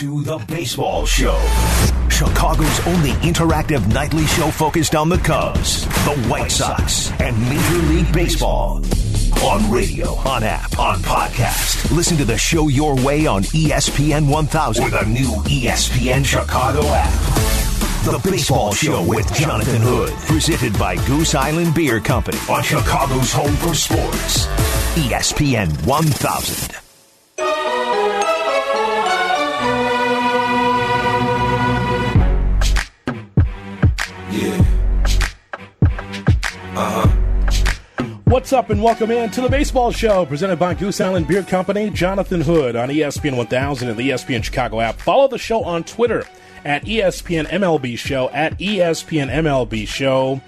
to The Baseball Show, Chicago's only interactive nightly show focused on the Cubs, the White Sox, and Major League Baseball. On radio, on app, on podcast. Listen to the show your way on ESPN 1000 with a new ESPN Chicago app. The Baseball Show with Jonathan Hood, presented by Goose Island Beer Company on Chicago's home for sports. ESPN 1000. What's up and welcome in to the Baseball Show presented by Goose Island Beer Company. Jonathan Hood on ESPN 1000 and the ESPN Chicago app. Follow the show on Twitter at ESPN MLB Show at ESPN MLB Show.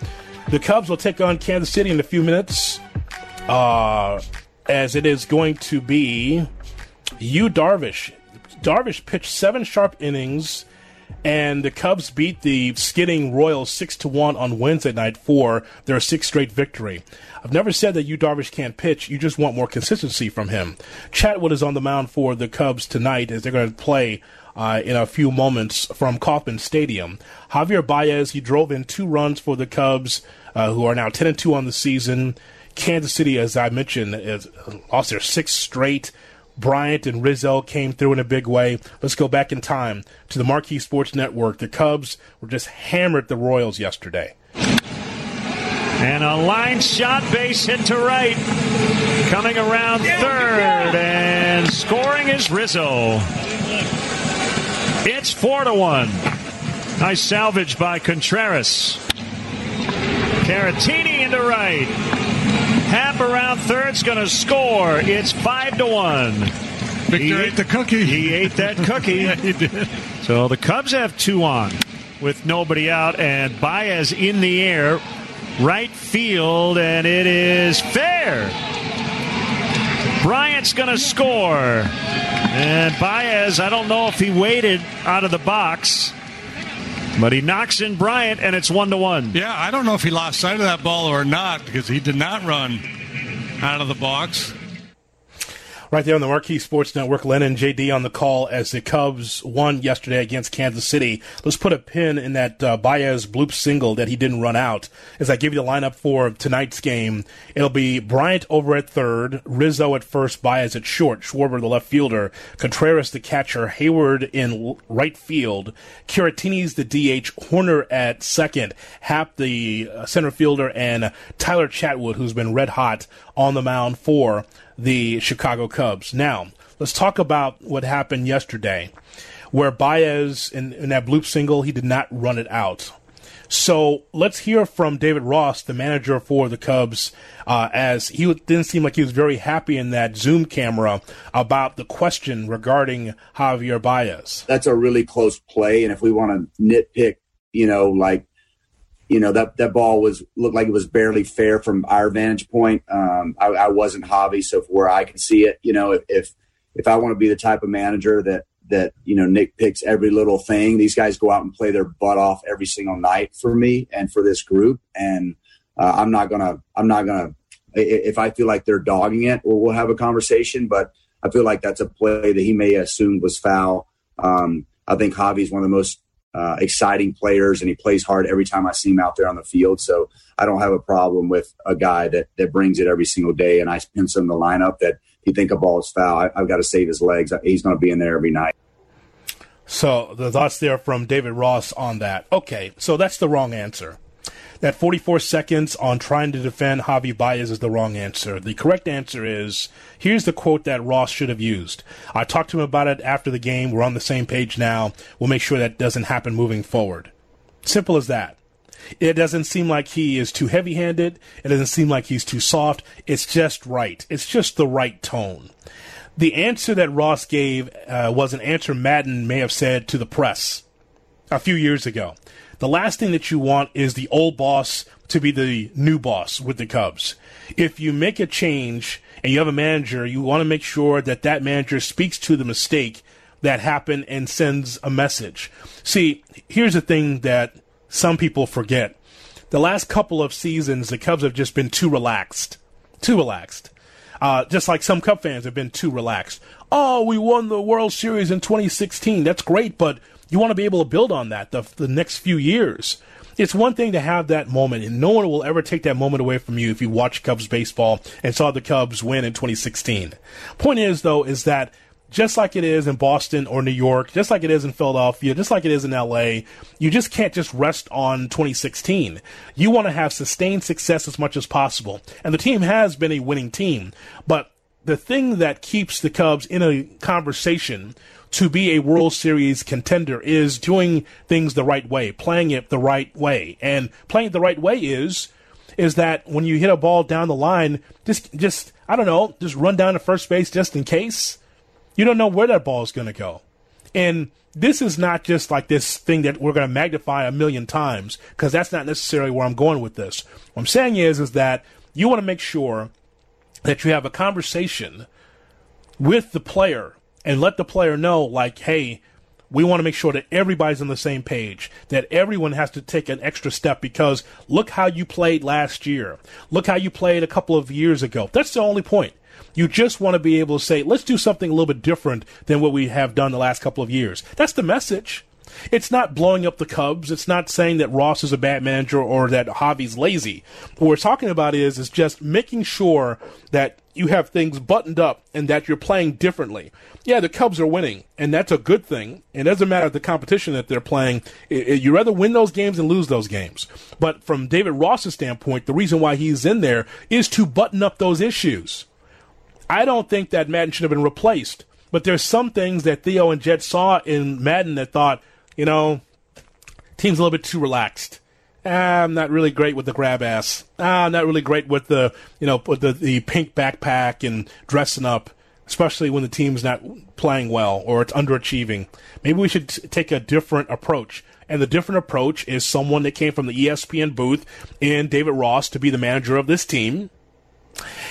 The Cubs will take on Kansas City in a few minutes, uh, as it is going to be Yu Darvish. Darvish pitched seven sharp innings and the Cubs beat the skidding Royals six to one on Wednesday night for their sixth straight victory. I've never said that Yu Darvish can't pitch. You just want more consistency from him. Chatwood is on the mound for the Cubs tonight as they're going to play uh, in a few moments from Kauffman Stadium. Javier Baez he drove in two runs for the Cubs, uh, who are now ten and two on the season. Kansas City, as I mentioned, has lost their sixth straight. Bryant and Rizzo came through in a big way. Let's go back in time to the Marquee Sports Network. The Cubs were just hammered the Royals yesterday. And a line shot base hit to right. Coming around third and scoring is Rizzo. It's four to one. Nice salvage by Contreras. Caratini into right. Happ around third's going to score. It's five to one. Victor he ate the cookie. He ate that cookie. yeah, he did. So the Cubs have two on with nobody out, and Baez in the air, right field, and it is fair. Bryant's going to score. And Baez, I don't know if he waited out of the box. But he knocks in Bryant, and it's one to one. Yeah, I don't know if he lost sight of that ball or not because he did not run out of the box. Right there on the Marquee Sports Network, Len and JD on the call as the Cubs won yesterday against Kansas City. Let's put a pin in that uh, Baez bloop single that he didn't run out. As I give you the lineup for tonight's game, it'll be Bryant over at third, Rizzo at first, Baez at short, Schwarber the left fielder, Contreras the catcher, Hayward in right field, Caratini's the DH, Hoerner at second, Happ the uh, center fielder, and Tyler Chatwood, who's been red hot on the mound for the Chicago Cubs. Now, let's talk about what happened yesterday, where Baez, in, in that bloop single, he did not run it out. So let's hear from David Ross, the manager for the Cubs, uh, as he didn't seem like he was very happy in that Zoom camera about the question regarding Javier Baez. That's a really close play, and if we want to nitpick, you know, like you know that that ball was looked like it was barely fair from our vantage point. Um, I, I, wasn't hobby, so where I can see it, you know, if if, if I want to be the type of manager that that you know Nick picks every little thing, these guys go out and play their butt off every single night for me and for this group, and uh, I'm not gonna I'm not gonna if I feel like they're dogging it, well, we'll have a conversation, but I feel like that's a play that he may assume was foul. Um, I think Javi's one of the most uh, exciting players, and he plays hard every time I see him out there on the field. So I don't have a problem with a guy that that brings it every single day. And I pencil in the lineup that if you think a ball is foul, I, I've got to save his legs. He's going to be in there every night. So the thoughts there from David Ross on that. Okay, so that's the wrong answer that 44 seconds on trying to defend Javi Baez is the wrong answer. The correct answer is here's the quote that Ross should have used. I talked to him about it after the game. We're on the same page now. We'll make sure that doesn't happen moving forward. Simple as that. It doesn't seem like he is too heavy handed. It doesn't seem like he's too soft. It's just right. It's just the right tone. The answer that Ross gave uh, was an answer Maddon may have said to the press a few years ago the last thing that you want is the old boss to be the new boss with the Cubs. If you make a change and you have a manager, you want to make sure that that manager speaks to the mistake that happened and sends a message. See, here's the thing that some people forget. The last couple of seasons, the Cubs have just been too relaxed. Too relaxed. Uh, just like some Cub fans have been too relaxed. oh, we won the World Series in 2016. That's great, but you want to be able to build on that the, the next few years. It's one thing to have that moment, and no one will ever take that moment away from you if you watch Cubs baseball and saw the Cubs win in 2016. Point is, though, is that just like it is in Boston or New York, just like it is in Philadelphia, just like it is in LA, you just can't just rest on 2016. You want to have sustained success as much as possible. And the team has been a winning team, but the thing that keeps the Cubs in a conversation to be a World Series contender is doing things the right way, playing it the right way. And playing it the right way is is that when you hit a ball down the line, just just I don't know, just run down to first base just in case. You don't know where that ball is going to go. And this is not just like this thing that we're going to magnify a million times because that's not necessarily where I'm going with this. What I'm saying is is that you want to make sure that you have a conversation with the player and let the player know, like, hey, we want to make sure that everybody's on the same page, that everyone has to take an extra step because look how you played last year. Look how you played a couple of years ago. That's the only point. You just want to be able to say, let's do something a little bit different than what we have done the last couple of years. That's the message. It's not blowing up the Cubs. It's not saying that Ross is a bad manager or that Javi's lazy. What we're talking about is is just making sure that you have things buttoned up and that you're playing differently. Yeah, the Cubs are winning, and that's a good thing. It doesn't matter the competition that they're playing. You rather win those games and lose those games. But from David Ross's standpoint, the reason why he's in there is to button up those issues. I don't think that Maddon should have been replaced. But there's some things that Theo and Jed saw in Maddon that thought, you know, team's a little bit too relaxed. Ah, I'm not really great with the grab ass. Ah, I'm not really great with the, you know, with the, the pink backpack and dressing up, especially when the team's not playing well or it's underachieving. Maybe we should t- take a different approach. And the different approach is someone that came from the ESPN booth in David Ross to be the manager of this team.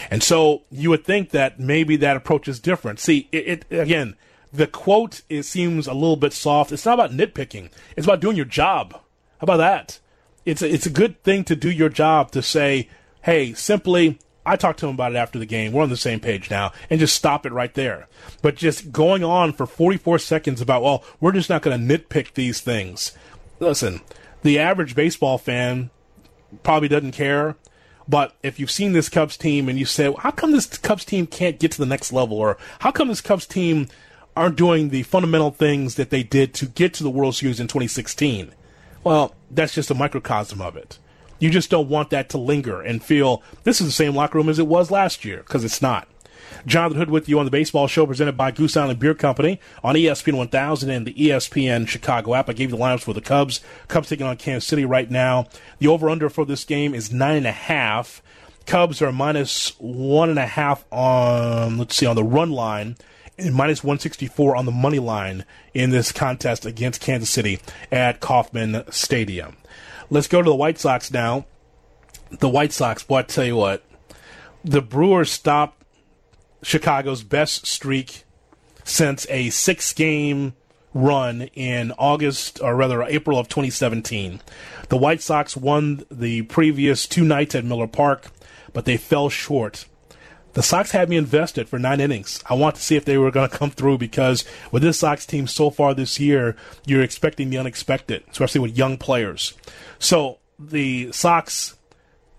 And so you would think that maybe that approach is different. See, it, it again, the quote it seems a little bit soft. It's not about nitpicking. It's about doing your job. How about that? It's a, it's a good thing to do your job to say, hey, simply I talked to him about it after the game. We're on the same page now, and just stop it right there. But just going on for 44 seconds about, well, we're just not going to nitpick these things. Listen, the average baseball fan probably doesn't care. But if you've seen this Cubs team and you say, well, how come this Cubs team can't get to the next level? Or how come this Cubs team aren't doing the fundamental things that they did to get to the World Series in 2016. Well, that's just a microcosm of it. You just don't want that to linger and feel this is the same locker room as it was last year, because it's not. Jonathan Hood with you on the baseball show presented by Goose Island Beer Company on ESPN 1000 and the ESPN Chicago app. I gave you the lineups for the Cubs. Cubs taking on Kansas City right now. The over under for this game is nine and a half. Cubs are minus one and a half on, let's see, on the run line minus 164 on the money line in this contest against Kansas City at Kauffman Stadium. Let's go to the White Sox now. The White Sox, boy, I tell you what, the Brewers stopped Chicago's best streak since a six game run in August, or rather April of 2017. The White Sox won the previous two nights at Miller Park, but they fell short the Sox had me invested for nine innings. I want to see if they were going to come through because with this Sox team so far this year, you're expecting the unexpected, especially with young players. So the Sox,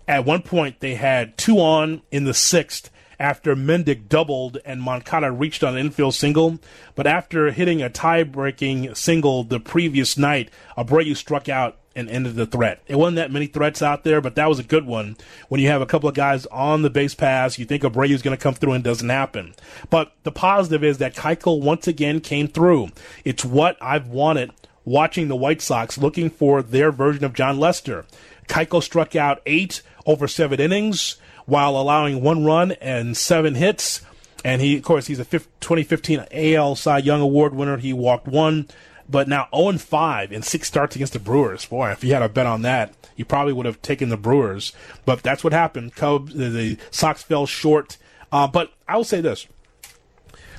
at one point, they had two on in the sixth after Mendick doubled and Moncada reached on an infield single. But after hitting a tie breaking single the previous night, Abreu struck out and ended the threat. It wasn't that many threats out there, but that was a good one. When you have a couple of guys on the base pass, you think Abreu's going to come through and doesn't happen. But the positive is that Keuchel once again came through. It's what I've wanted watching the White Sox looking for their version of Jon Lester. Keuchel struck out eight over seven innings while allowing one run and seven hits. And he, of course, he's a 2015 AL Cy Young Award winner. He walked one. But now 0 5 in six starts against the Brewers. Boy, if you had a bet on that, you probably would have taken the Brewers. But that's what happened. Cubs, the, the Sox fell short. Uh, but I will say this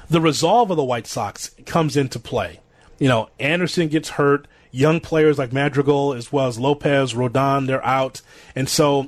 the resolve of the White Sox comes into play. You know, Anderson gets hurt. Young players like Madrigal, as well as Lopez, Rodon, they're out. And so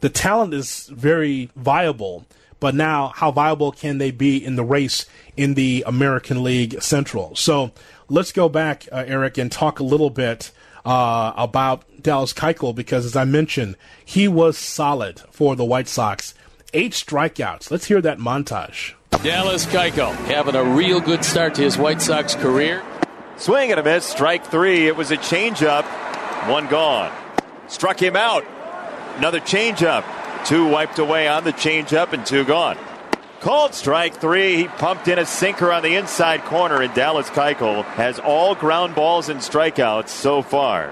the talent is very viable but now how viable can they be in the race in the American League Central? So let's go back, uh, Eric, and talk a little bit uh, about Dallas Keuchel because, as I mentioned, he was solid for the White Sox. Eight strikeouts. Let's hear that montage. Dallas Keuchel having a real good start to his White Sox career. Swing and a miss, strike three. It was a changeup, one gone. Struck him out. Another changeup. Two wiped away on the changeup and two gone. Called strike three. He pumped in a sinker on the inside corner, and Dallas Keuchel has all ground balls and strikeouts so far.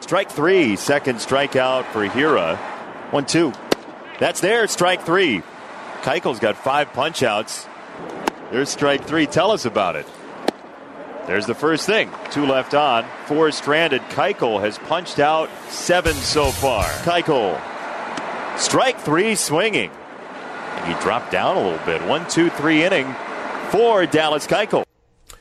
Strike three, second strikeout for Hiura. One, two. That's there, strike three. Keuchel's got five punchouts. There's strike three. Tell us about it. There's the first thing. Two left on, four stranded. Keuchel has punched out seven so far. Keuchel, strike three swinging. He dropped down a little bit. One, two, three inning for Dallas Keuchel.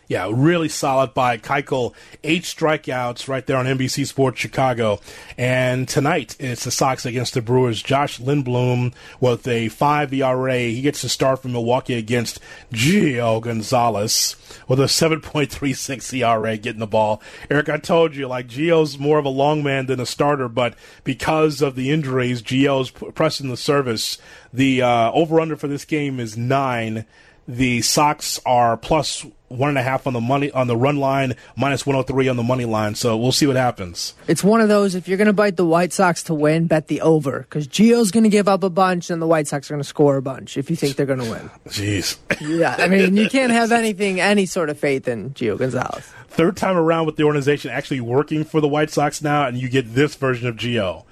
Yeah, really solid by Keuchel. Eight strikeouts right there on NBC Sports Chicago. And tonight it's the Sox against the Brewers. Josh Lindblom with a five ERA. He gets the start from Milwaukee against Gio Gonzalez with a 7.36 ERA getting the ball. Eric, I told you, like Gio's more of a long man than a starter, but because of the injuries, Gio's pressing the service. The uh, over under for this game is nine. The Sox are plus one and a half on the money on the run line, minus one hundred oh three on the money line. So we'll see what happens. It's one of those. If you're going to bite the White Sox to win, bet the over because Gio's going to give up a bunch, and the White Sox are going to score a bunch. If you think they're going to win, jeez. Yeah, I mean you can't have anything, any sort of faith in Gio Gonzalez. Third time around with the organization actually working for the White Sox now, and you get this version of Gio.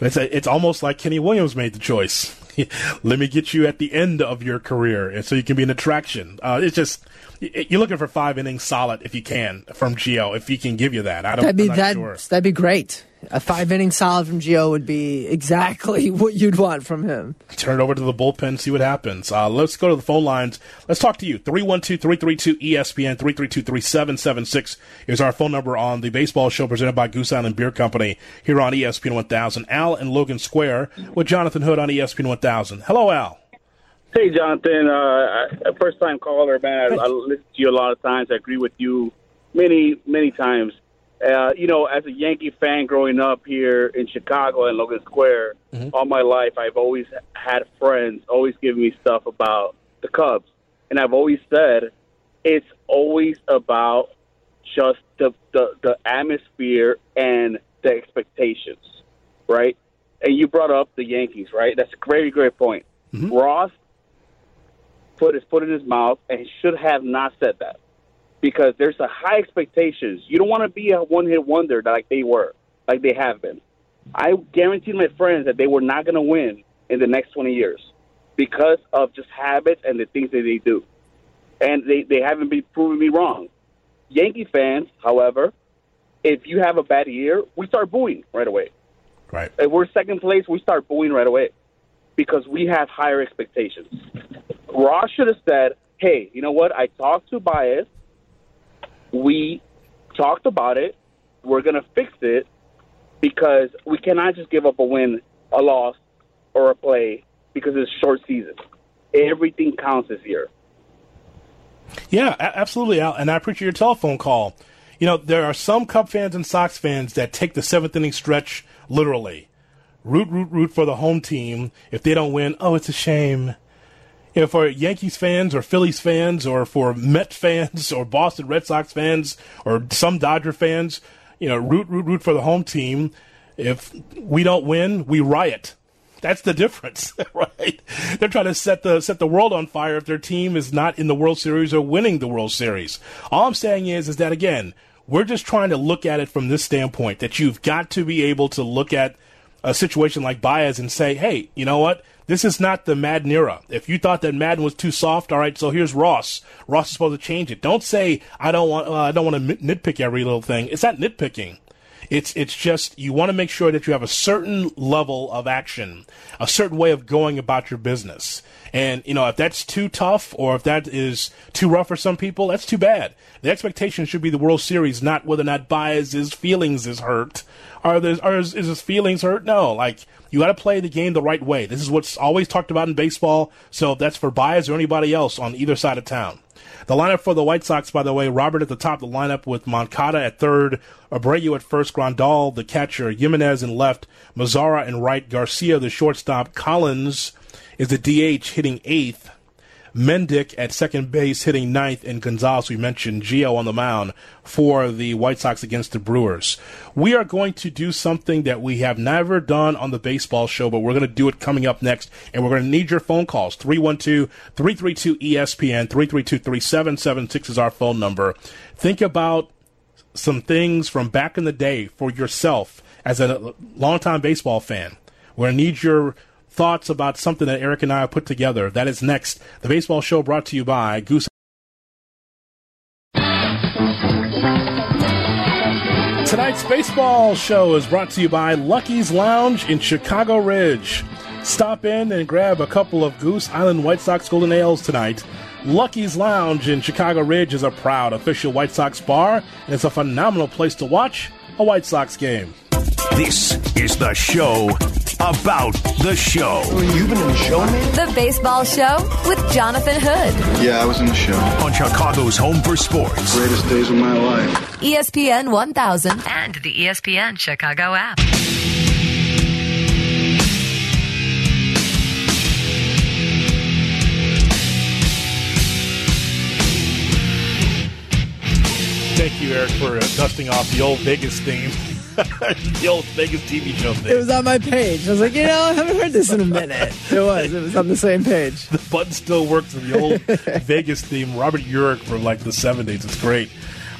It's, a, it's almost like Kenny Williams made the choice. Let me get you at the end of your career, and so you can be an attraction. Uh, it's just you're looking for five innings solid if you can from Gio. If he can give you that, I don't. That'd be that. Sure. That'd be great. A five inning solid from Gio would be exactly what you'd want from him. Turn it over to the bullpen, see what happens. Uh, let's go to the phone lines. Let's talk to you. 312 332 ESPN 332 3776 is our phone number on the baseball show presented by Goose Island Beer Company here on ESPN 1000. Al and Logan Square with Jonathan Hood on ESPN 1000. Hello, Al. Hey, Jonathan. Uh, first time caller, man. I, I listen to you a lot of times. I agree with you many, many times. Uh, you know, as a Yankee fan growing up here in Chicago and Logan Square, mm-hmm. all my life I've always had friends always giving me stuff about the Cubs, and I've always said it's always about just the the, the atmosphere and the expectations, right? And you brought up the Yankees, right? That's a very great point. Mm-hmm. Ross put his foot in his mouth and should have not said that because there's a high expectations. You don't want to be a one hit wonder like they were, like they have been. I guaranteed my friends that they were not going to win in the next 20 years because of just habits and the things that they do. And they, they haven't been proving me wrong. Yankee fans, however, if you have a bad year, we start booing right away. Right. If we're second place, we start booing right away because we have higher expectations. Ross should have said, hey, you know what? I talked to Baez we talked about it. We're going to fix it because we cannot just give up a win, a loss, or a play because it's short season. Everything counts this year. Yeah, absolutely, Al. And I appreciate your telephone call. You know, there are some Cub fans and Sox fans that take the seventh inning stretch literally. Root, root, root for the home team. If they don't win, oh, it's a shame you know, for Yankees fans or Phillies fans or for Met fans or Boston Red Sox fans or some Dodger fans, you know, root, root, root for the home team. If we don't win, we riot. That's the difference, right? They're trying to set the set the world on fire if their team is not in the World Series or winning the World Series. All I'm saying is, is that again, we're just trying to look at it from this standpoint that you've got to be able to look at a situation like Baez and say, hey, you know what? This is not the Maddon era. If you thought that Maddon was too soft, all right, so here's Ross. Ross is supposed to change it. Don't say I don't want uh, I don't want to nitpick every little thing. It's not nitpicking. It's it's just you want to make sure that you have a certain level of action, a certain way of going about your business. And you know, if that's too tough or if that is too rough for some people, that's too bad. The expectation should be the World Series, not whether or not Baez's feelings is hurt. Are there are is his feelings hurt? No, like you got to play the game the right way. This is what's always talked about in baseball. So that's for Baez or anybody else on either side of town. The lineup for the White Sox, by the way, Robert at the top of the lineup with Moncada at third, Abreu at first, Grandal the catcher, Jimenez in left, Mazara in right, Garcia the shortstop, Collins is the DH hitting eighth, Mendick at second base hitting ninth, and Gonzalez, we mentioned, Gio on the mound for the White Sox against the Brewers. We are going to do something that we have never done on the baseball show, but we're going to do it coming up next, and we're going to need your phone calls. 312 332 ESPN, 332 3776 is our phone number. Think about some things from back in the day for yourself as a longtime baseball fan. We're going to need your thoughts about something that Eric and I have put together. That is next. The baseball show brought to you by Goose. Tonight's baseball show is brought to you by Lucky's Lounge in Chicago Ridge. Stop in and grab a couple of Goose Island White Sox Golden Ales tonight. Lucky's Lounge in Chicago Ridge is a proud official White Sox bar, and it's a phenomenal place to watch a White Sox game. This is the show about the show. You've been in the show, man? The Baseball Show with Jonathan Hood. Yeah, I was in the show. On Chicago's Home for Sports. Greatest days of my life. ESPN 1000 and the ESPN Chicago app. Thank you, Eric, for uh, dusting off the old Vegas theme. the old Vegas TV show thing. It was on my page. I was like, you know, I haven't heard this in a minute. It was. It was on the same page. The button still works in the old Vegas theme. Robert Urich from like the 70s. It's great.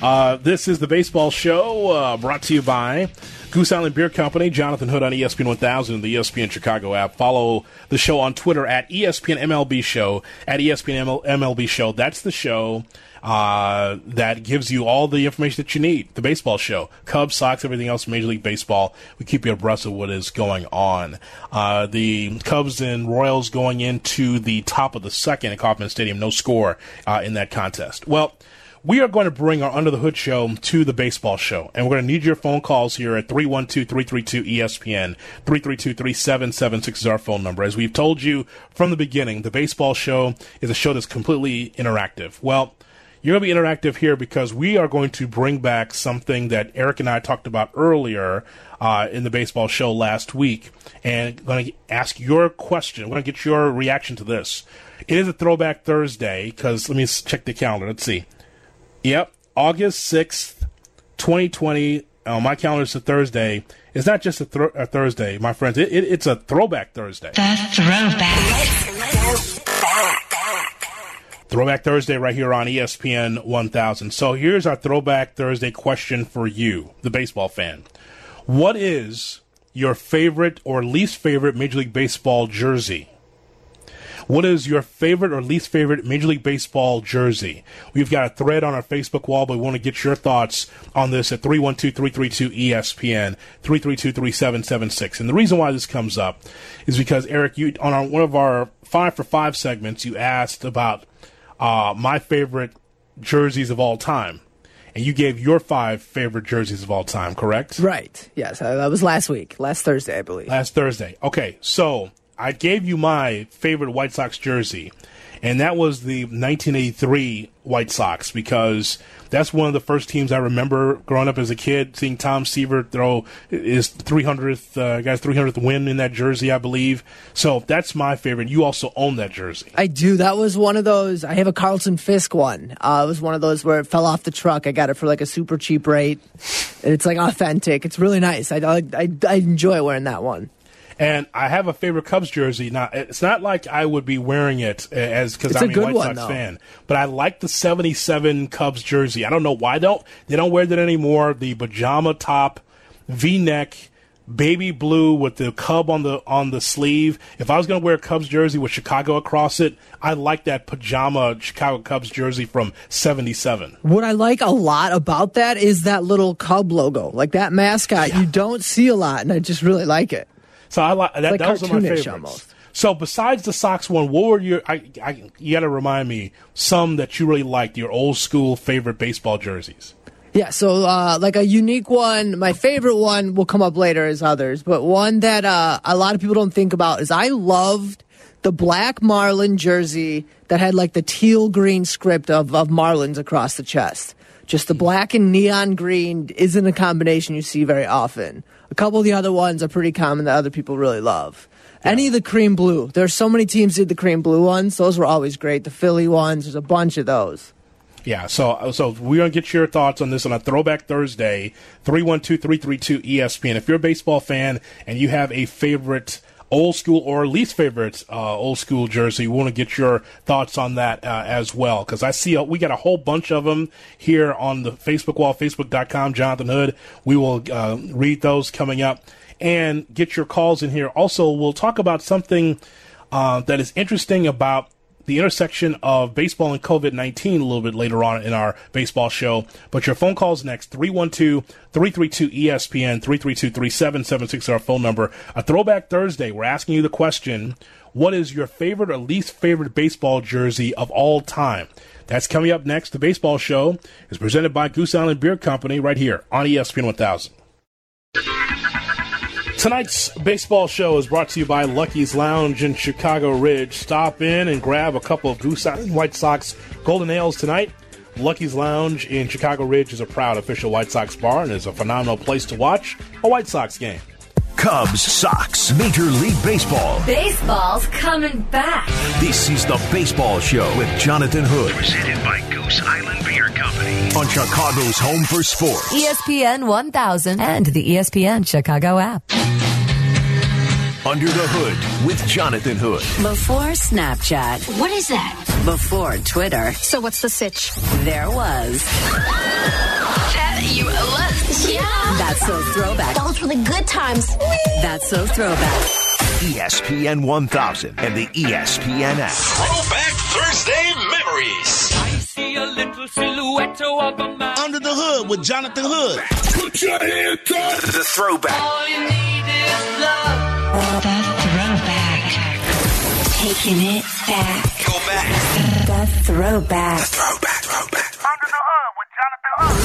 Uh, this is the baseball show uh, brought to you by Goose Island Beer Company, Jonathan Hood on ESPN 1000 and the ESPN Chicago app. Follow the show on Twitter at ESPN MLB Show, at ESPN MLB Show. That's the show uh, that gives you all the information that you need. The baseball show, Cubs, Sox, everything else, Major League Baseball. We keep you abreast of what is going on. Uh, the Cubs and Royals going into the top of the second at Kauffman Stadium, no score uh, in that contest. Well, we are going to bring our Under the Hood show to the baseball show. And we're going to need your phone calls here at 312-332-ESPN. 332-3776 is our phone number. As we've told you from the beginning, the baseball show is a show that's completely interactive. Well, you're going to be interactive here because we are going to bring back something that Eric and I talked about earlier uh, in the baseball show last week. And going to ask your question. We're going to get your reaction to this. It is a throwback Thursday because let me check the calendar. Let's see. Yep, August 6th, 2020. On my calendar, it's a Thursday. It's not just a, th- a Thursday, my friends. It, it, it's a throwback Thursday. The throwback. Throwback Thursday right here on ESPN 1000. So here's our Throwback Thursday question for you, the baseball fan. What is your favorite or least favorite Major League Baseball jersey? What is your favorite or least favorite Major League Baseball jersey? We've got a thread on our Facebook wall, but we want to get your thoughts on this at 312-332-ESPN, 332-3776. And the reason why this comes up is because, Eric, you on our, one of our five for five segments, you asked about uh, my favorite jerseys of all time. And you gave your five favorite jerseys of all time, correct? Right. Yes. uh, That was last week, last Thursday, I believe. Last Thursday. Okay, so I gave you my favorite White Sox jersey, and that was the 1983 White Sox because that's one of the first teams I remember growing up as a kid, seeing Tom Seaver throw his 300th uh, guy's 300th win in that jersey, I believe. So that's my favorite. You also own that jersey. I do. That was one of those. I have a Carlton Fisk one. Uh, it was one of those where it fell off the truck. I got it for like a super cheap rate. And it's like authentic. It's really nice. I, I, I, I enjoy wearing that one. And I have a favorite Cubs jersey. Now, it's not like I would be wearing it as because I'm a White one, Sox though. fan. But I like the '77 Cubs jersey. I don't know why don't they don't wear that anymore. The pajama top, V-neck, baby blue with the Cub on the on the sleeve. If I was going to wear a Cubs jersey with Chicago across it, I like that pajama Chicago Cubs jersey from '77. What I like a lot about that is that little Cub logo, like that mascot. You don't see a lot, and I just really like it. So I like that. like those are my almost. So besides the Sox one, what were your? I, I you got to remind me some that you really liked. Your old school favorite baseball jerseys. Yeah, so uh, like a unique one, my favorite one will come up later as others, but one that uh, a lot of people don't think about is I loved the black Marlin jersey that had like the teal green script of, of Marlins across the chest. Just the black and neon green isn't a combination you see very often. A couple of the other ones are pretty common that other people really love. Any of the cream blue. There's so many teams did the cream blue ones. Those were always great. The Philly ones, there's a bunch of those. Yeah, so so we're gonna get your thoughts on this on a Throwback Thursday, 312-332-ESPN. If you're a baseball fan and you have a favorite old school or least favorite uh, old school jersey, we want to get your thoughts on that uh, as well. Because I see a, we got a whole bunch of them here on the Facebook wall, facebook.com, Jonathan Hood. We will uh, read those coming up and get your calls in here. Also, we'll talk about something uh, that is interesting about the intersection of baseball and COVID 19 a little bit later on in our baseball show. But your phone calls next 312 332 ESPN 332 3776 our phone number. A throwback Thursday. We're asking you the question What is your favorite or least favorite baseball jersey of all time? That's coming up next. The baseball show is presented by Goose Island Beer Company right here on ESPN 1000. Tonight's baseball show is brought to you by Lucky's Lounge in Chicago Ridge. Stop in and grab a couple of Goose Island White Sox Golden Ales tonight. Lucky's Lounge in Chicago Ridge is a proud official White Sox bar and is a phenomenal place to watch a White Sox game. Cubs, Sox, Major League Baseball. Baseball's coming back. This is the Baseball Show with Jonathan Hood. Presented by Goose Island Beer Company. On Chicago's Home for Sports. ESPN 1000 and the ESPN Chicago app. Under the Hood with Jonathan Hood. Before Snapchat. What is that? Before Twitter. So what's the sitch? There was. That you was. Yeah. That's so throwback. Those were the good times. That's so throwback. ESPN 1000 and the ESPN app. Throwback Thursday memories. I see a little silhouette of a man. Under the Hood with Jonathan Hood. Put your hands up. The throwback. All you need is love. The throwback. Taking it back. Go back. The throwback. Throwback, throwback. Under the hood with Jonathan Hood.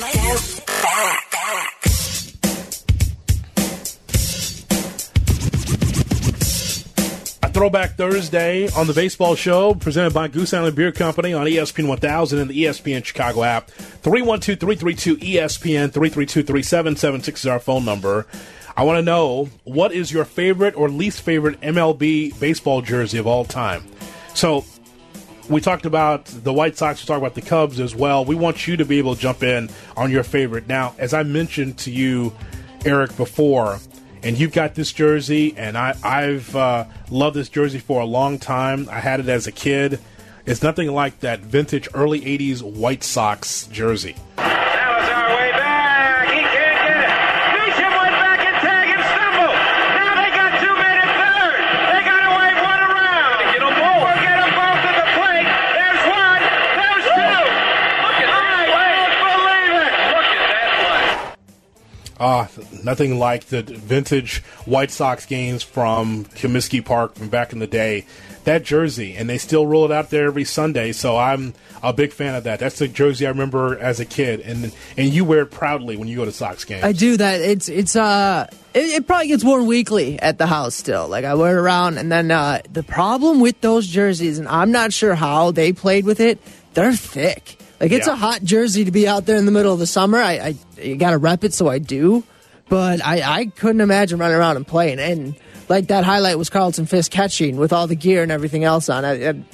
Let's go back. back. A Throwback Thursday on the baseball show presented by Goose Island Beer Company on ESPN 1000 and the ESPN Chicago app. 312 332 ESPN 332 3776 is our phone number. I want to know what is your favorite or least favorite MLB baseball jersey of all time? So, we talked about the White Sox, we talked about the Cubs as well. We want you to be able to jump in on your favorite. Now, as I mentioned to you, Eric, before, and you've got this jersey, and I, I've uh, loved this jersey for a long time. I had it as a kid. It's nothing like that vintage early 80s White Sox jersey. Nothing like the vintage White Sox games from Comiskey Park from back in the day. That jersey, and they still roll it out there every Sunday. So I'm a big fan of that. That's the jersey I remember as a kid, and and you wear it proudly when you go to Sox games. I do that. It's it's uh it, probably gets worn weekly at the house still. Like I wear it around and then uh the problem with those jerseys and I'm not sure how they played with it, they're thick. Like it's Yeah. a hot jersey to be out there in the middle of the summer. I, I you gotta rep it so I do. But I, I couldn't imagine running around and playing and like that highlight was Carlton Fisk catching with all the gear and everything else on it. it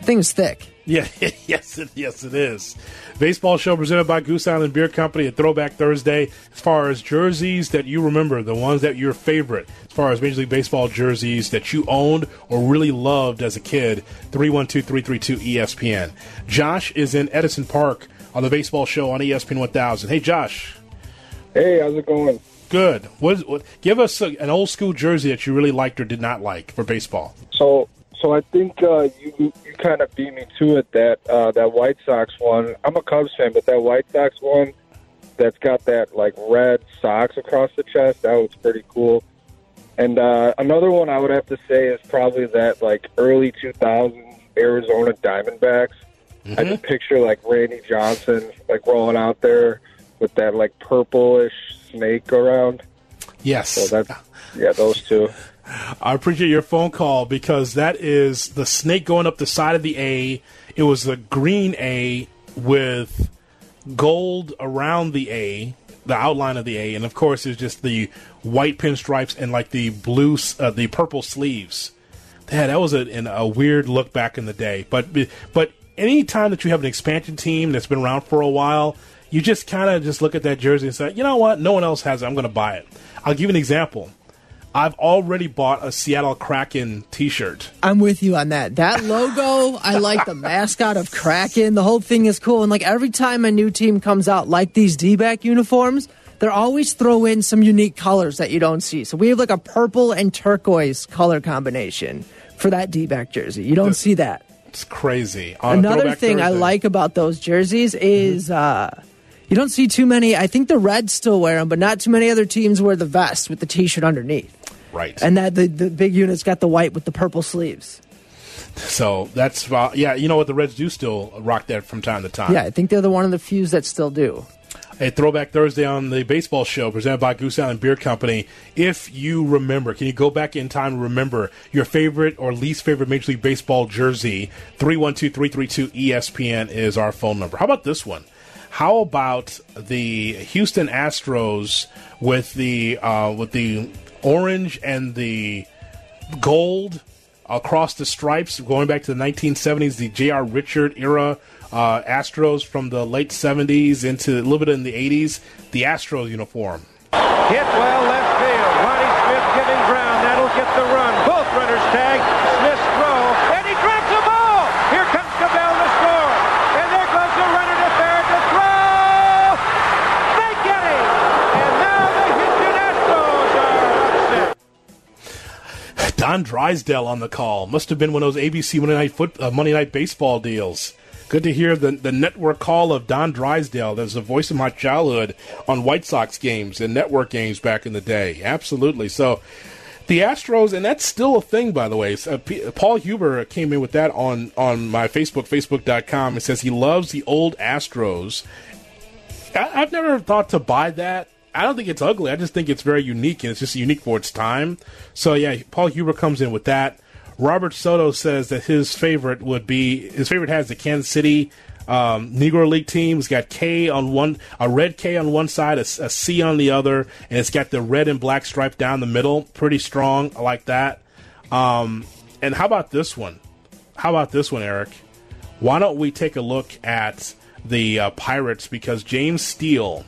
the thing was thick. Yeah, yes, it, yes, it is. Baseball show presented by Goose Island Beer Company at Throwback Thursday. As far as jerseys that you remember, the ones that your favorite, as far as Major League Baseball jerseys that you owned or really loved as a kid, 312 332 ESPN. Josh is in Edison Park on the baseball show on ESPN 1000. Hey, Josh. Hey, how's it going? Good. What, is- what give us a, an old school jersey that you really liked or did not like for baseball. So, so I think uh, you you kind of beat me to it that uh, that White Sox one. I'm a Cubs fan, but that White Sox one that's got that like red socks across the chest that was pretty cool. And uh, another one I would have to say is probably that like early 2000s Arizona Diamondbacks. I just picture like Randy Johnson like rolling out there with that like purplish snake around. Yes. So that's yeah, those two. I appreciate your phone call because that is the snake going up the side of the A. It was the green A with gold around the A, the outline of the A, and of course it's just the white pinstripes and like the blue, uh, the purple sleeves. Yeah, that was a, an, a weird look back in the day. But but any time that you have an expansion team that's been around for a while, you just kind of just look at that jersey and say, you know what, no one else has it. I'm going to buy it. I'll give you an example. I've already bought a Seattle Kraken T-shirt. I'm with you on that. That logo, I like the mascot of Kraken. The whole thing is cool. And like every time a new team comes out, like these D back uniforms, they're always throw in some unique colors that you don't see. So we have like a purple and turquoise color combination for that D back jersey. You don't see that. It's crazy. On Another Throwback thing I like about those jerseys is uh, you don't see too many. I think the Reds still wear them, but not too many other teams wear the vest with the T-shirt underneath. Right. And that the, the big unit's got the white with the purple sleeves. So that's uh, yeah. You know what? The Reds do still rock that from time to time. Yeah, I think they're the one of the few that still do. A Throwback Thursday on the baseball show presented by Goose Island Beer Company. If you remember, can you go back in time and remember your favorite or least favorite Major League Baseball jersey? 312 332 ESPN is our phone number. How about this one? How about the Houston Astros with the uh, with the orange and the gold across the stripes, going back to the 1970s, the J.R. Richard era uh, Astros from the late 70s into a little bit in the 80s, the Astros uniform. Hit well left Don Drysdale on the call. Must have been one of those ABC Monday Night foot, uh, Monday Night Baseball deals. Good to hear the the network call of Don Drysdale. That's the voice of my childhood on White Sox games and network games back in the day. Absolutely. So the Astros, and that's still a thing, by the way. Uh, P- Paul Huber came in with that on on my Facebook, Facebook.com. It says he loves the old Astros. I, I've never thought to buy that. I don't think it's ugly. I just think it's very unique, and it's just unique for its time. So yeah, Paul Huber comes in with that. Robert Soto says that his favorite would be his favorite has the Kansas City um, Negro League team. It's got K on one, a red K on one side, a, a C on the other, and it's got the red and black stripe down the middle. Pretty strong. I like that. Um, and how about this one? How about this one, Eric? Why don't we take a look at the uh, Pirates? Because James Steele,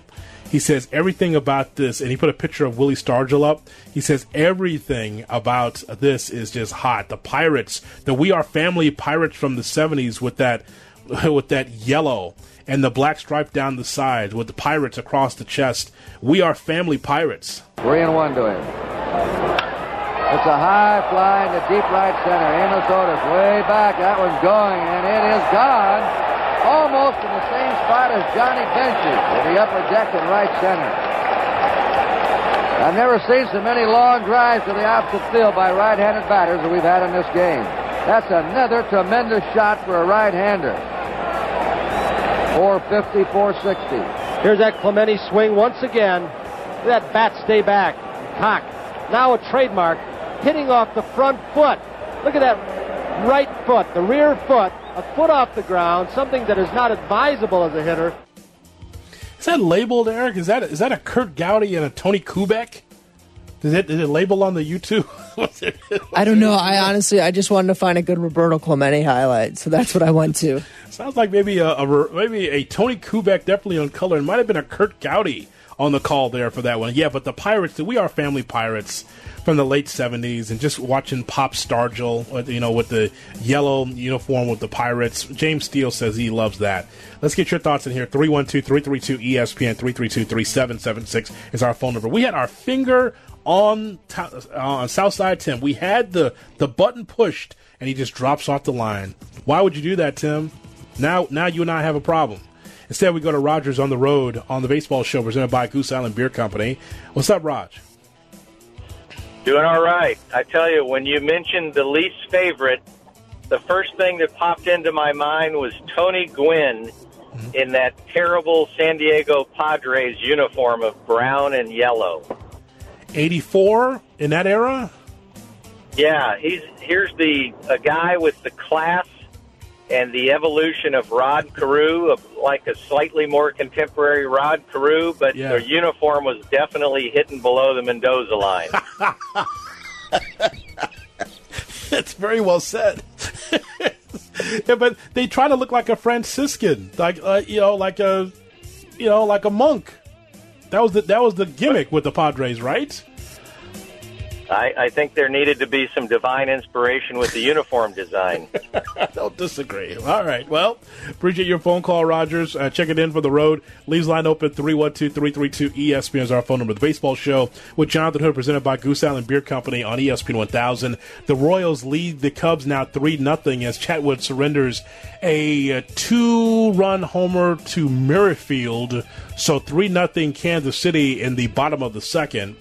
he says everything about this, and he put a picture of Willie Stargell up. He says everything about this is just hot. The Pirates, the We Are Family Pirates from the '70s, with that, with that yellow and the black stripe down the side, with the pirates across the chest. We are Family Pirates. Three and one to him. It's a high fly in the deep right center. Amos Otis way back. That one's going, and it is gone. Almost in the same spot as Johnny Bench's in the upper deck in right center. I've never seen so many long drives to the opposite field by right-handed batters that we've had in this game. That's another tremendous shot for a right-hander. 450, 460. Here's that Clemente swing once again. That bat stay back. Cock. Now a trademark. Hitting off the front foot. Look at that right foot, the rear foot, a foot off the ground, something that is not advisable as a hitter. Is that labeled, Eric? Is that is that a Curt Gowdy and a Tony Kubek? Is it, is it labeled on the YouTube? What's it- I don't know. I honestly, I just wanted to find a good Roberto Clemente highlight, so that's what I went to. Sounds like maybe a, a maybe a Tony Kubek definitely on color. It might have been a Curt Gowdy on the call there for that one. Yeah, but the Pirates, we are family Pirates from the late 70s and just watching Pop Stargell, uh, you know, with the yellow uniform with the Pirates. James Steele says he loves that. Let's get your thoughts in here. 312 332 ESPN 332 3776 is our phone number. We had our finger on uh, on Southside Tim. We had the the button pushed and he just drops off the line. Why would you do that, Tim? Now now you and I have a problem. Instead, we go to Rogers on the road on the baseball show presented by Goose Island Beer Company. What's up, Raj? Doing all right. I tell you, when you mentioned the least favorite, the first thing that popped into my mind was Tony Gwynn mm-hmm. in that terrible San Diego Padres uniform of brown and yellow. 84 in that era? Yeah, he's here's the a guy with the class and the evolution of Rod Carew, of like a slightly more contemporary Rod Carew, but Yeah. their uniform was definitely hitting below the Mendoza line. That's very well said. yeah, but they try to look like a Franciscan, like uh, you know, like a you know, like a monk. That was the that was the gimmick with the Padres, right? I, I think there needed to be some divine inspiration with the uniform design. I don't disagree. All right. Well, appreciate your phone call, Rogers. Uh, check it in for the road. Leaves line open 312 332 ESPN is our phone number. The baseball show with Jonathan Hood presented by Goose Island Beer Company on ESPN 1000. The Royals lead the Cubs now 3 nothing as Chatwood surrenders a two run homer to Merrifield. So 3 nothing Kansas City in the bottom of the second.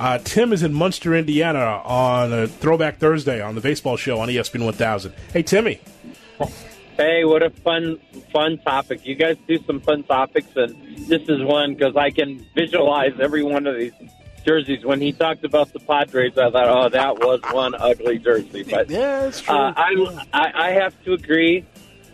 Uh, Tim is in Munster, Indiana on a Throwback Thursday on the baseball show on ESPN 1000. Hey, Timmy. Hey, what a fun, fun topic. You guys do some fun topics, and this is one because I can visualize every one of these jerseys. When he talked about the Padres, I thought, oh, that was one ugly jersey. But yeah, it's true. Uh, I, I, I have to agree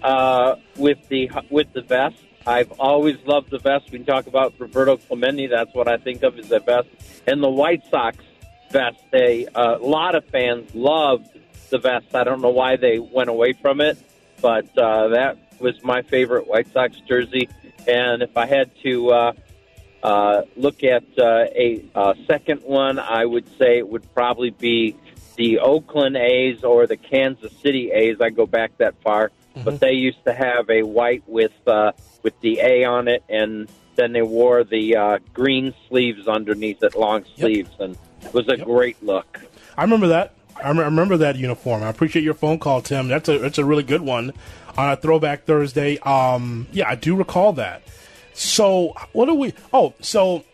uh, with the with the vest. I've always loved the vest. We can talk about Roberto Clemente. That's what I think of as the vest. And the White Sox vest. They a lot of fans loved the vest. I don't know why they went away from it, but uh, that was my favorite White Sox jersey. And if I had to uh, uh, look at uh, a, uh second one, I would say it would probably be the Oakland A's or the Kansas City A's. I go back that far, but they used to have a white with uh, with the A on it, and then they wore the uh, green sleeves underneath it, long sleeves, and it was a great look. I remember that. I rem- I remember that uniform. I appreciate your phone call, Tim. That's a that's a really good one on a Throwback Thursday. Um, yeah, I do recall that. So what do we? Oh, so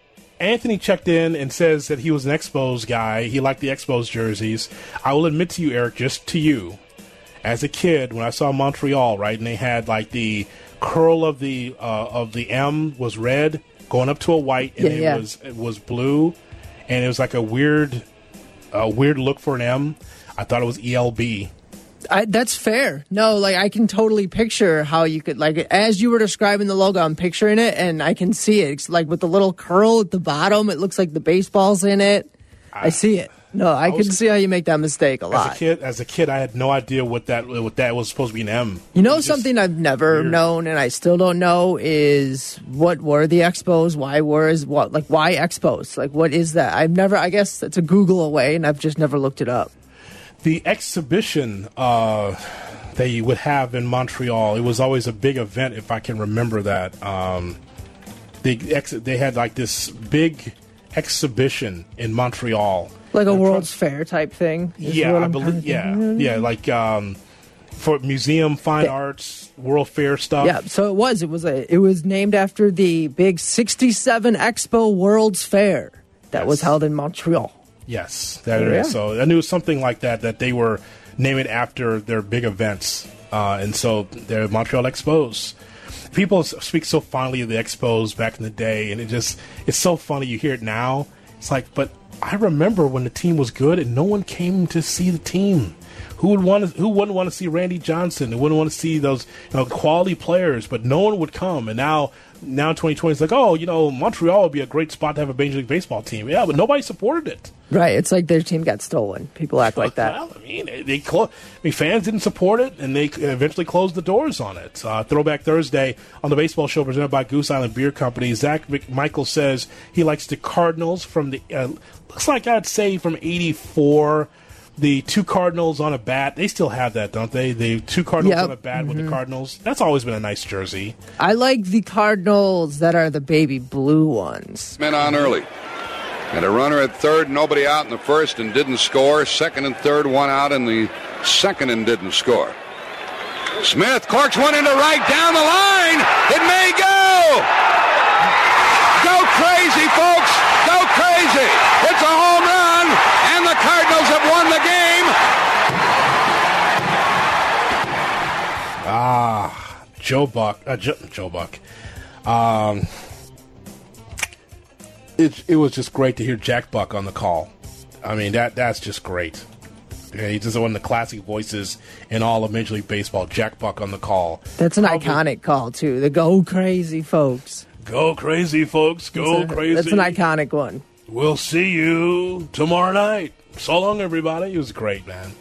Anthony checked in and says that he was an Expos guy. He liked the Expos jerseys. I will admit to you, Eric, just to you, as a kid, when I saw Montreal, right, and they had like the curl of the uh, of the M was red, going up to a white, and Yeah, it yeah. was it was blue, and it was like a weird a weird look for an M. I thought it was ELB. I, that's fair. No, like I can totally picture how you could like as you were describing the logo. I'm picturing it, and I can see it. It's like with the little curl at the bottom. It looks like the baseball's in it. I, see it. No, I, can see how you make that mistake a lot. As a kid, as a kid, I had no idea what that what that was supposed to be an M. You know something I've never known and I still don't know is what were the expos? Why were is what like why expos? Like what is that? I've never I guess it's a Google away and I've just never looked it up. The exhibition uh, that you would have in Montreal, it was always a big event, if I can remember that. Um, the ex- they had like this big exhibition in Montreal. Like a World's Fair type thing. Yeah, I believe. Yeah, yeah, like um, for museum, fine arts, World Fair stuff. Yeah, so it was. It was a. It was named after the big '67 Expo World's Fair that was held in Montreal. Yes, that it Yeah. is. So I knew something like that that they were naming after their big events, uh, and so they're Montreal Expos. People speak so fondly of the Expos back in the day, and it just it's so funny. You hear it now. It's like, but I remember when the team was good, and no one came to see the team. Who would want to? Who wouldn't want to see Randy Johnson? Who wouldn't want to see those you know, quality players? But no one would come, and now now 2020, is like, oh, you know, Montreal would be a great spot to have a Major League Baseball team. Yeah, but nobody supported it. Right. It's like their team got stolen. People act like that. Well, I mean, they, they clo- I mean, fans didn't support it, and they eventually closed the doors on it. Uh, Throwback Thursday on the baseball show presented by Goose Island Beer Company. Zach Michael says he likes the Cardinals from the uh, looks like I'd say from '84. The two Cardinals on a bat. They still have that, don't they? The two Cardinals Yep. on a bat with Mhm. the Cardinals. That's always been a nice jersey. I like the Cardinals that are the baby blue ones. Men on early. And a runner at third, nobody out in the first and didn't score. Second and third, one out in the second and didn't score. Smith corks one into right down the line. It may go. Go Joe Buck, uh, Joe, Joe Buck. Um, it it was just great to hear Jack Buck on the call. I mean that that's just great. He's just one of the classic voices in all of Major League Baseball. Jack Buck on the call. That's an iconic call too. The go crazy folks. Go crazy, folks. Go That's a- crazy. That's an iconic one. We'll see you tomorrow night. So long, everybody. It was great, man.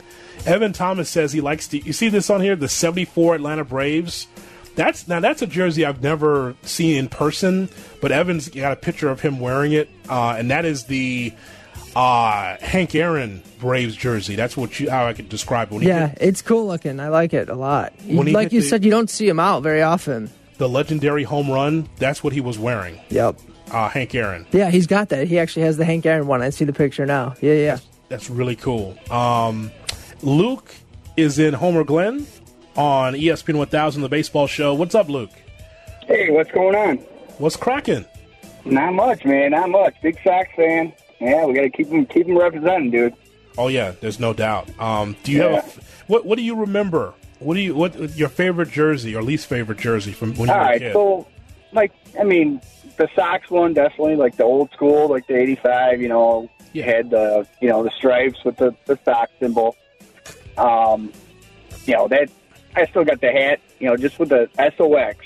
Evan Thomas says he likes to. You see this on here? The 74 Atlanta Braves. That's now that's a jersey I've never seen in person, but Evan's got a picture of him wearing it, uh, and that is the uh, Hank Aaron Braves jersey. That's what you how I could describe it. When Yeah, hit it's cool looking. I like it a lot. Like you the- said, you don't see him out very often. the legendary home run. That's what he was wearing. Yep. Uh, Hank Aaron. Yeah, he's got that. He actually has the Hank Aaron one. I see the picture now. Yeah, yeah. That's really cool. Um, Luke is in Homer Glen on ESPN 1000, the baseball show. What's up, Luke? Hey, what's going on? What's cracking? Not much, man. Not much. Big Sox fan. Yeah, we got to keep them keep them representing, dude. Oh yeah, there's no doubt. Um, do you Yeah. have a, what? What do you remember? What do you what your favorite jersey or least favorite jersey from when you All were a kid? so like, I mean, the Sox one definitely like the old school, like the '85. You know, you had the you know the stripes with the the Sox symbol. Um, you know that I still got the hat. You know, just with the SOX.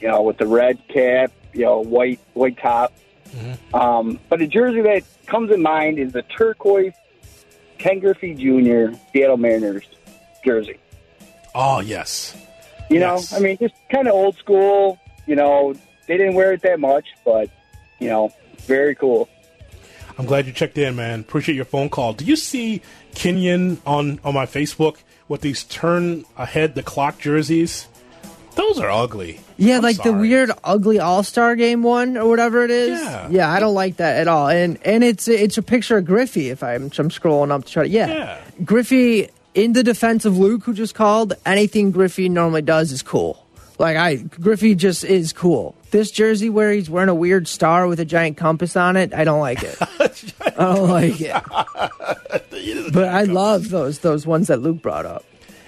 You know, with the red cap. You know, white white top. Um, but the jersey that comes in mind is the turquoise Ken Griffey Jr. Seattle Mariners jersey. oh yes, You know, I mean, just kind of old school. You know, they didn't wear it that much, but you know, very cool. I'm glad you checked in, man. Appreciate your phone call. Do you see Kenyon on on my Facebook with these turn ahead the clock jerseys? Those are ugly. Yeah, I'm like the weird, ugly All Star Game one or whatever it is. Yeah. yeah, I don't like that at all. And and it's it's a picture of Griffey. If I'm, I'm scrolling up to try to yeah. Yeah. Griffey in the defense of Luke, who just called. Anything Griffey normally does is cool. Like I, Griffey just is cool. This jersey where he's wearing a weird star with a giant compass on it, I don't like it. I don't like it. but I love those those ones that Luke brought up.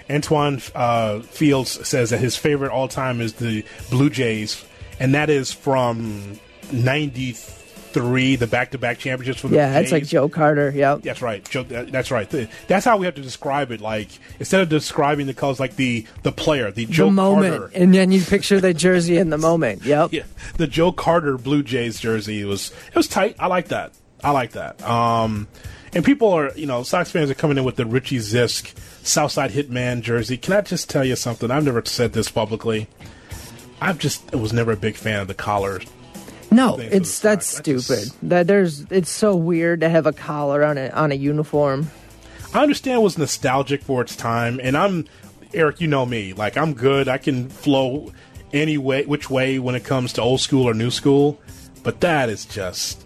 Antoine uh, Fields says that his favorite all time is the Blue Jays, and that is from '93, the back-to-back championships for the Yeah, it's like Jays. Joe Carter. Yep. That's right. Joe, that, that's right. That's how we have to describe it. Like instead of describing the colors, like the the player, the Joe the moment, Carter, and then you picture the jersey in the moment. Yep. yeah, the Joe Carter Blue Jays jersey was it was tight. I like that. I like that. Um, and people are you know Sox fans are coming in with the Richie Zisk Southside Hitman jersey. Can I just tell you something? I've never said this publicly. I've just was never a big fan of the collar. No, it's that's stupid. That there's it's so weird to have a collar on a on a uniform. I understand it was nostalgic for its time, and I'm Eric. You know me. Like I'm good. I can flow any way, which way when it comes to old school or new school. But that is just.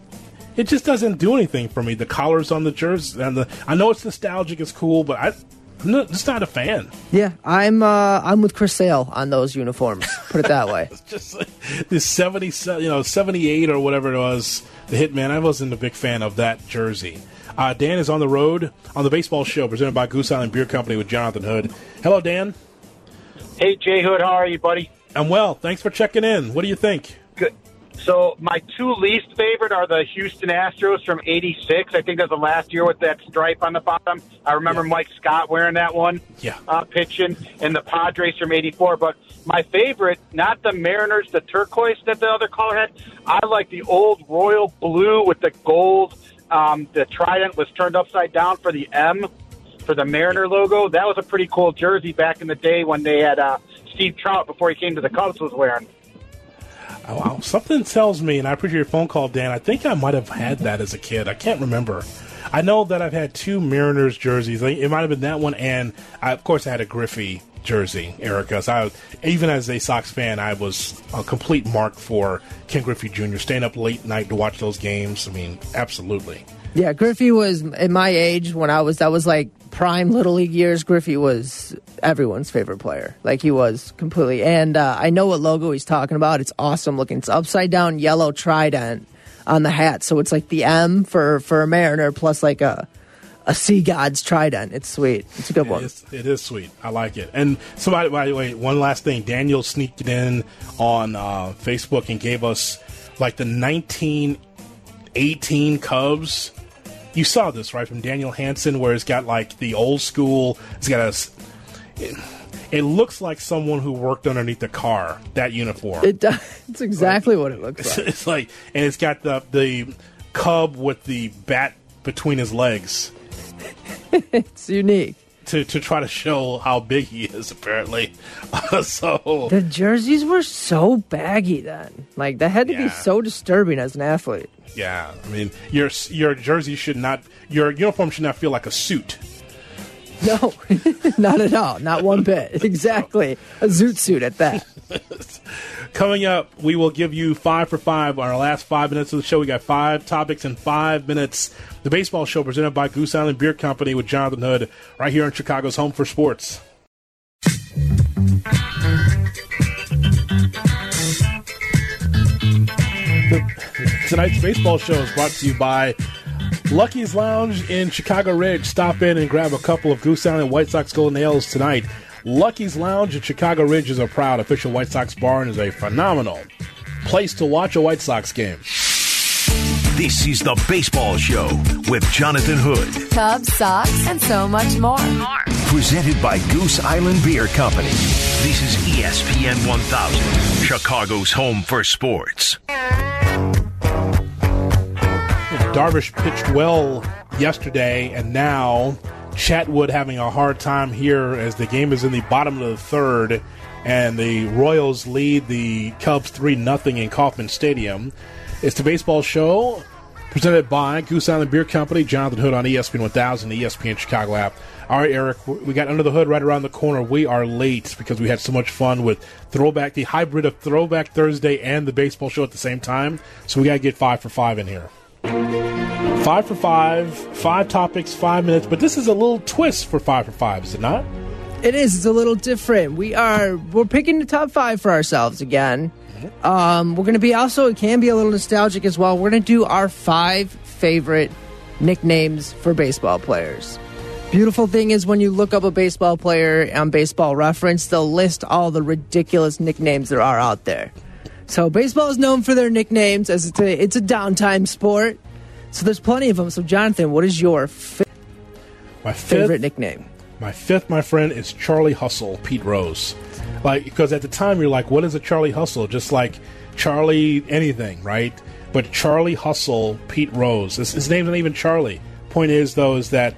It just doesn't do anything for me. The collars on the jersey and the. I know it's nostalgic, it's cool, but I, I'm not, just not a fan. Yeah, I'm uh I'm with Chris Sale on those uniforms. Put it that way. it's Just like this seventy, you know, seventy eight or whatever it was. The Hitman. I wasn't a big fan of that jersey. Uh, Dan is on the road on the baseball show presented by Goose Island Beer Company with Jonathan Hood. Hello, Dan. Hey, Jay Hood, how are you, buddy? I'm well. Thanks for checking in. What do you think? Good. So my two least favorite are the Houston Astros from '86. I think that's the last year with that stripe on the bottom. I remember Mike Scott wearing that one, yeah, uh, pitching, and the Padres from '84. But my favorite, not the Mariners, the turquoise that the other caller had. I like the old royal blue with the gold. Um, the trident was turned upside down for the M for the Mariner logo. That was a pretty cool jersey back in the day when they had uh, Steve Trout before he came to the Cubs was wearing. Wow. Something tells me, and I appreciate your phone call, Dan. I think I might have had that as a kid. I can't remember. I know that I've had two Mariners jerseys. It might have been that one, and I, of course I had a Griffey jersey, Erica. So I, even as a Sox fan, I was a complete mark for Ken Griffey Jr. Staying up late night to watch those games. I mean, absolutely. Yeah, Griffey was at my age when I was that was like prime little league years. Griffey was everyone's favorite player. Like he was completely. And uh, I know what logo he's talking about. It's awesome looking. It's upside down yellow trident on the hat, so it's like the M for for a Mariner plus like a a sea god's trident. It's sweet. It's a good It one. is- it is sweet. I like it. And somebody, by the way, one last thing. Daniel sneaked in on uh, Facebook and gave us like the 1918 Cubs. You saw this right from Daniel Hansen, where it's got like the old school. It's got a. It, it looks like someone who worked underneath the car. That uniform. It does. It's exactly what it looks like. it's like, and it's got the the cub with the bat between his legs. it's unique to to try to show how big he is. Apparently, so The jerseys were so baggy then. Like that had to be so disturbing as an athlete. yeah. I mean, your your jersey should not your uniform should not feel like a suit. No, not at all. Not one bit. Exactly. A zoot suit at that. Coming up, we will give you five for five our last five minutes of the show. We got five topics in five minutes. The baseball show presented by Goose Island Beer Company with Jonathan Hood, right here in Chicago's home for sports. Tonight's baseball show is brought to you by Lucky's Lounge in Chicago Ridge. Stop in and grab a couple of Goose Island White Sox Golden Ales tonight. Lucky's Lounge in Chicago Ridge is a proud official White Sox bar and is a phenomenal place to watch a White Sox game. This is the Baseball Show with Jonathan Hood, Cubs, Sox, and so much more. presented by Goose Island Beer Company. This is ESPN 1000, Chicago's home for sports. Darvish pitched well yesterday, and now Chatwood having a hard time here as the game is in the bottom of the third, and the Royals lead the Cubs 3 0 in Kauffman Stadium. It's the baseball show presented by Goose Island Beer Company, Jonathan Hood on ESPN 1000, the ESPN Chicago app. All right, Eric, we got Under the Hood right around the corner. We are late because we had so much fun with Throwback, the hybrid of Throwback Thursday and the baseball show at the same time. So we got to get five for five in here. Five for five, five topics, five minutes. But this is a little twist for five for five, is it not? It is. It's a little different. We are we're picking the top five for ourselves again. Um, we're going to be also it can be a little nostalgic as well. We're going to do our five favorite nicknames for baseball players. Beautiful thing is when you look up a baseball player on Baseball Reference, they'll list all the ridiculous nicknames there are out there. So baseball is known for their nicknames as it's a it's a downtime sport. So there's plenty of them. So Jonathan, what is your fi- My fifth, favorite nickname? My fifth, my friend, is Charlie Hustle, Pete Rose. Like, because at the time you're like, what is a Charlie Hustle? Just like Charlie anything, right? But Charlie Hustle, Pete Rose. His, his name's not even Charlie. Point is, though, is that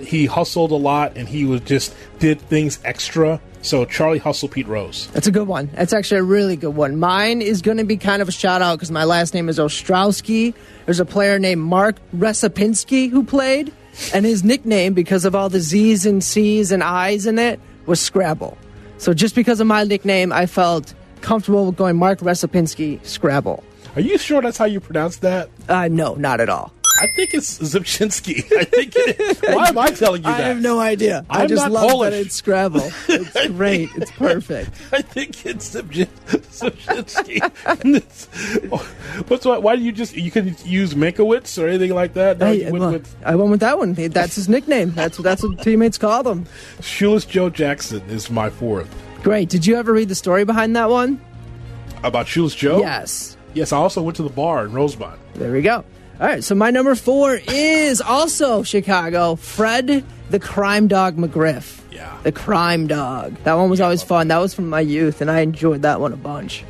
he hustled a lot and he was just did things extra. So Charlie Hustle, Pete Rose. That's a good one. That's actually a really good one. Mine is going to be kind of a shout out because my last name is Ostrowski. There's a player named Mark Resipinski who played, and his nickname, because of all the Z's and C's and I's in it, was Scrabble. So just because of my nickname, I felt comfortable with going Mark Resipinski Scrabble. Are you sure that's how you pronounce that? Uh, no, not at all. I think it's Zipchinsky. I think it is. Why am I telling you that? I have no idea. I I'm just not love Polish. that it's Scrabble. It's great. It's perfect. I think it's Zipchinsky. What's why? Why do you just you could use Minkowitz or anything like that? No, Hey, well, with I went with that one. That's his nickname. That's that's what teammates call them. Shoeless Joe Jackson is my fourth. Great. Did you ever read the story behind that one? About Shoeless Joe? Yes. Yes, I also went to the bar in Rosebud. There we go. All right, so my number four is also Chicago. Fred the Crime Dog McGriff. Yeah. The Crime Dog. That one was always fun. That was from my youth, and I enjoyed that one a bunch.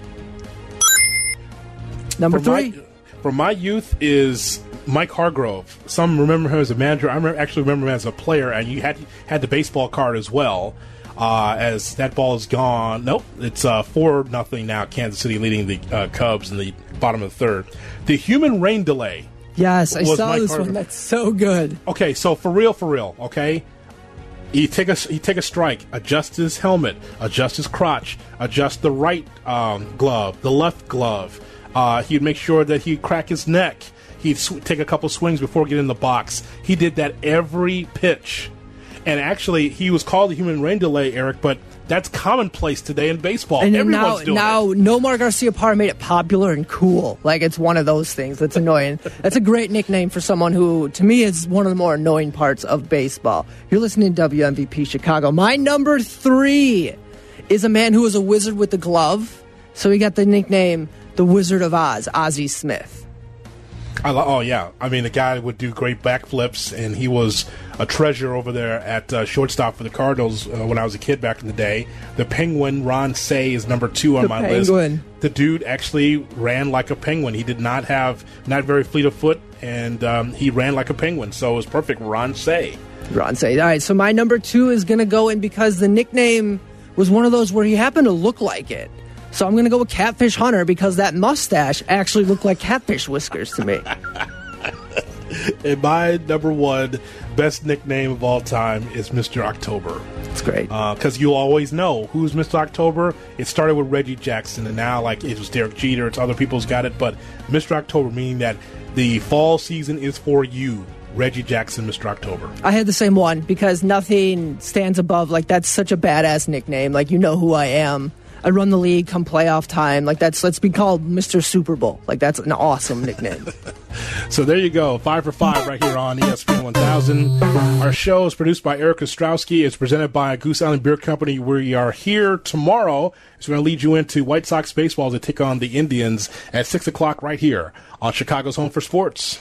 Number From three. My, from my youth is Mike Hargrove. Some remember him as a manager. I remember, actually remember him as a player, and you had had the baseball card as well. Uh, as that ball is gone, nope, it's uh, four nothing now. Kansas City leading the uh, Cubs in the bottom of the third. The human rain delay. Yes, I saw this one. That's so good. Okay, so for real, for real, okay. He take a he take a strike, adjust his helmet, adjust his crotch, adjust the right um, glove, the left glove. Uh, he'd make sure that he'd crack his neck. He'd sw- take a couple swings before getting in the box. He did that every pitch, and actually, he was called the human rain delay, Eric. But that's commonplace today in baseball. And Everyone's now, doing now, Nomar Garciaparra made it popular and cool. Like it's one of those things that's annoying. that's a great nickname for someone who, to me, is one of the more annoying parts of baseball. You're listening to WMVP Chicago. My number three is a man who was a wizard with the glove, so he got the nickname the Wizard of Oz, Ozzie Smith. I lo- oh yeah, I mean the guy would do great backflips, and he was a treasure over there at uh, shortstop for the Cardinals uh, when I was a kid back in the day. The Penguin Ron Cey is number two on The my Penguin. list. The dude actually ran like a penguin. He did not have not very fleet of foot, and um, he ran like a penguin. So it was perfect. Ron Cey. Ron Cey, all right, so my number two is going to go in because the nickname was one of those where he happened to look like it. So I'm going to go with Catfish Hunter because that mustache actually looked like catfish whiskers to me. And my number one best nickname of all time is Mr. October. It's great. Uh, because you'll always know who's Mr. October. It started with Reggie Jackson, and now, like, it was Derek Jeter. It's other people's got it. But Mr. October, meaning that the fall season is for you. Reggie Jackson, Mr. October. I had the same one because nothing stands above. Like, that's such a badass nickname. Like, you know who I am. I run the league come playoff time. Like, that's, let's be called Mr. Super Bowl. Like, that's an awesome nickname. So there you go, five for five right here on ESPN 1000. Our show is produced by Eric Ostrowski. It's presented by Goose Island Beer Company. We are here tomorrow. It's going to lead you into White Sox baseball to take on the Indians at six o'clock right here on Chicago's Home for Sports.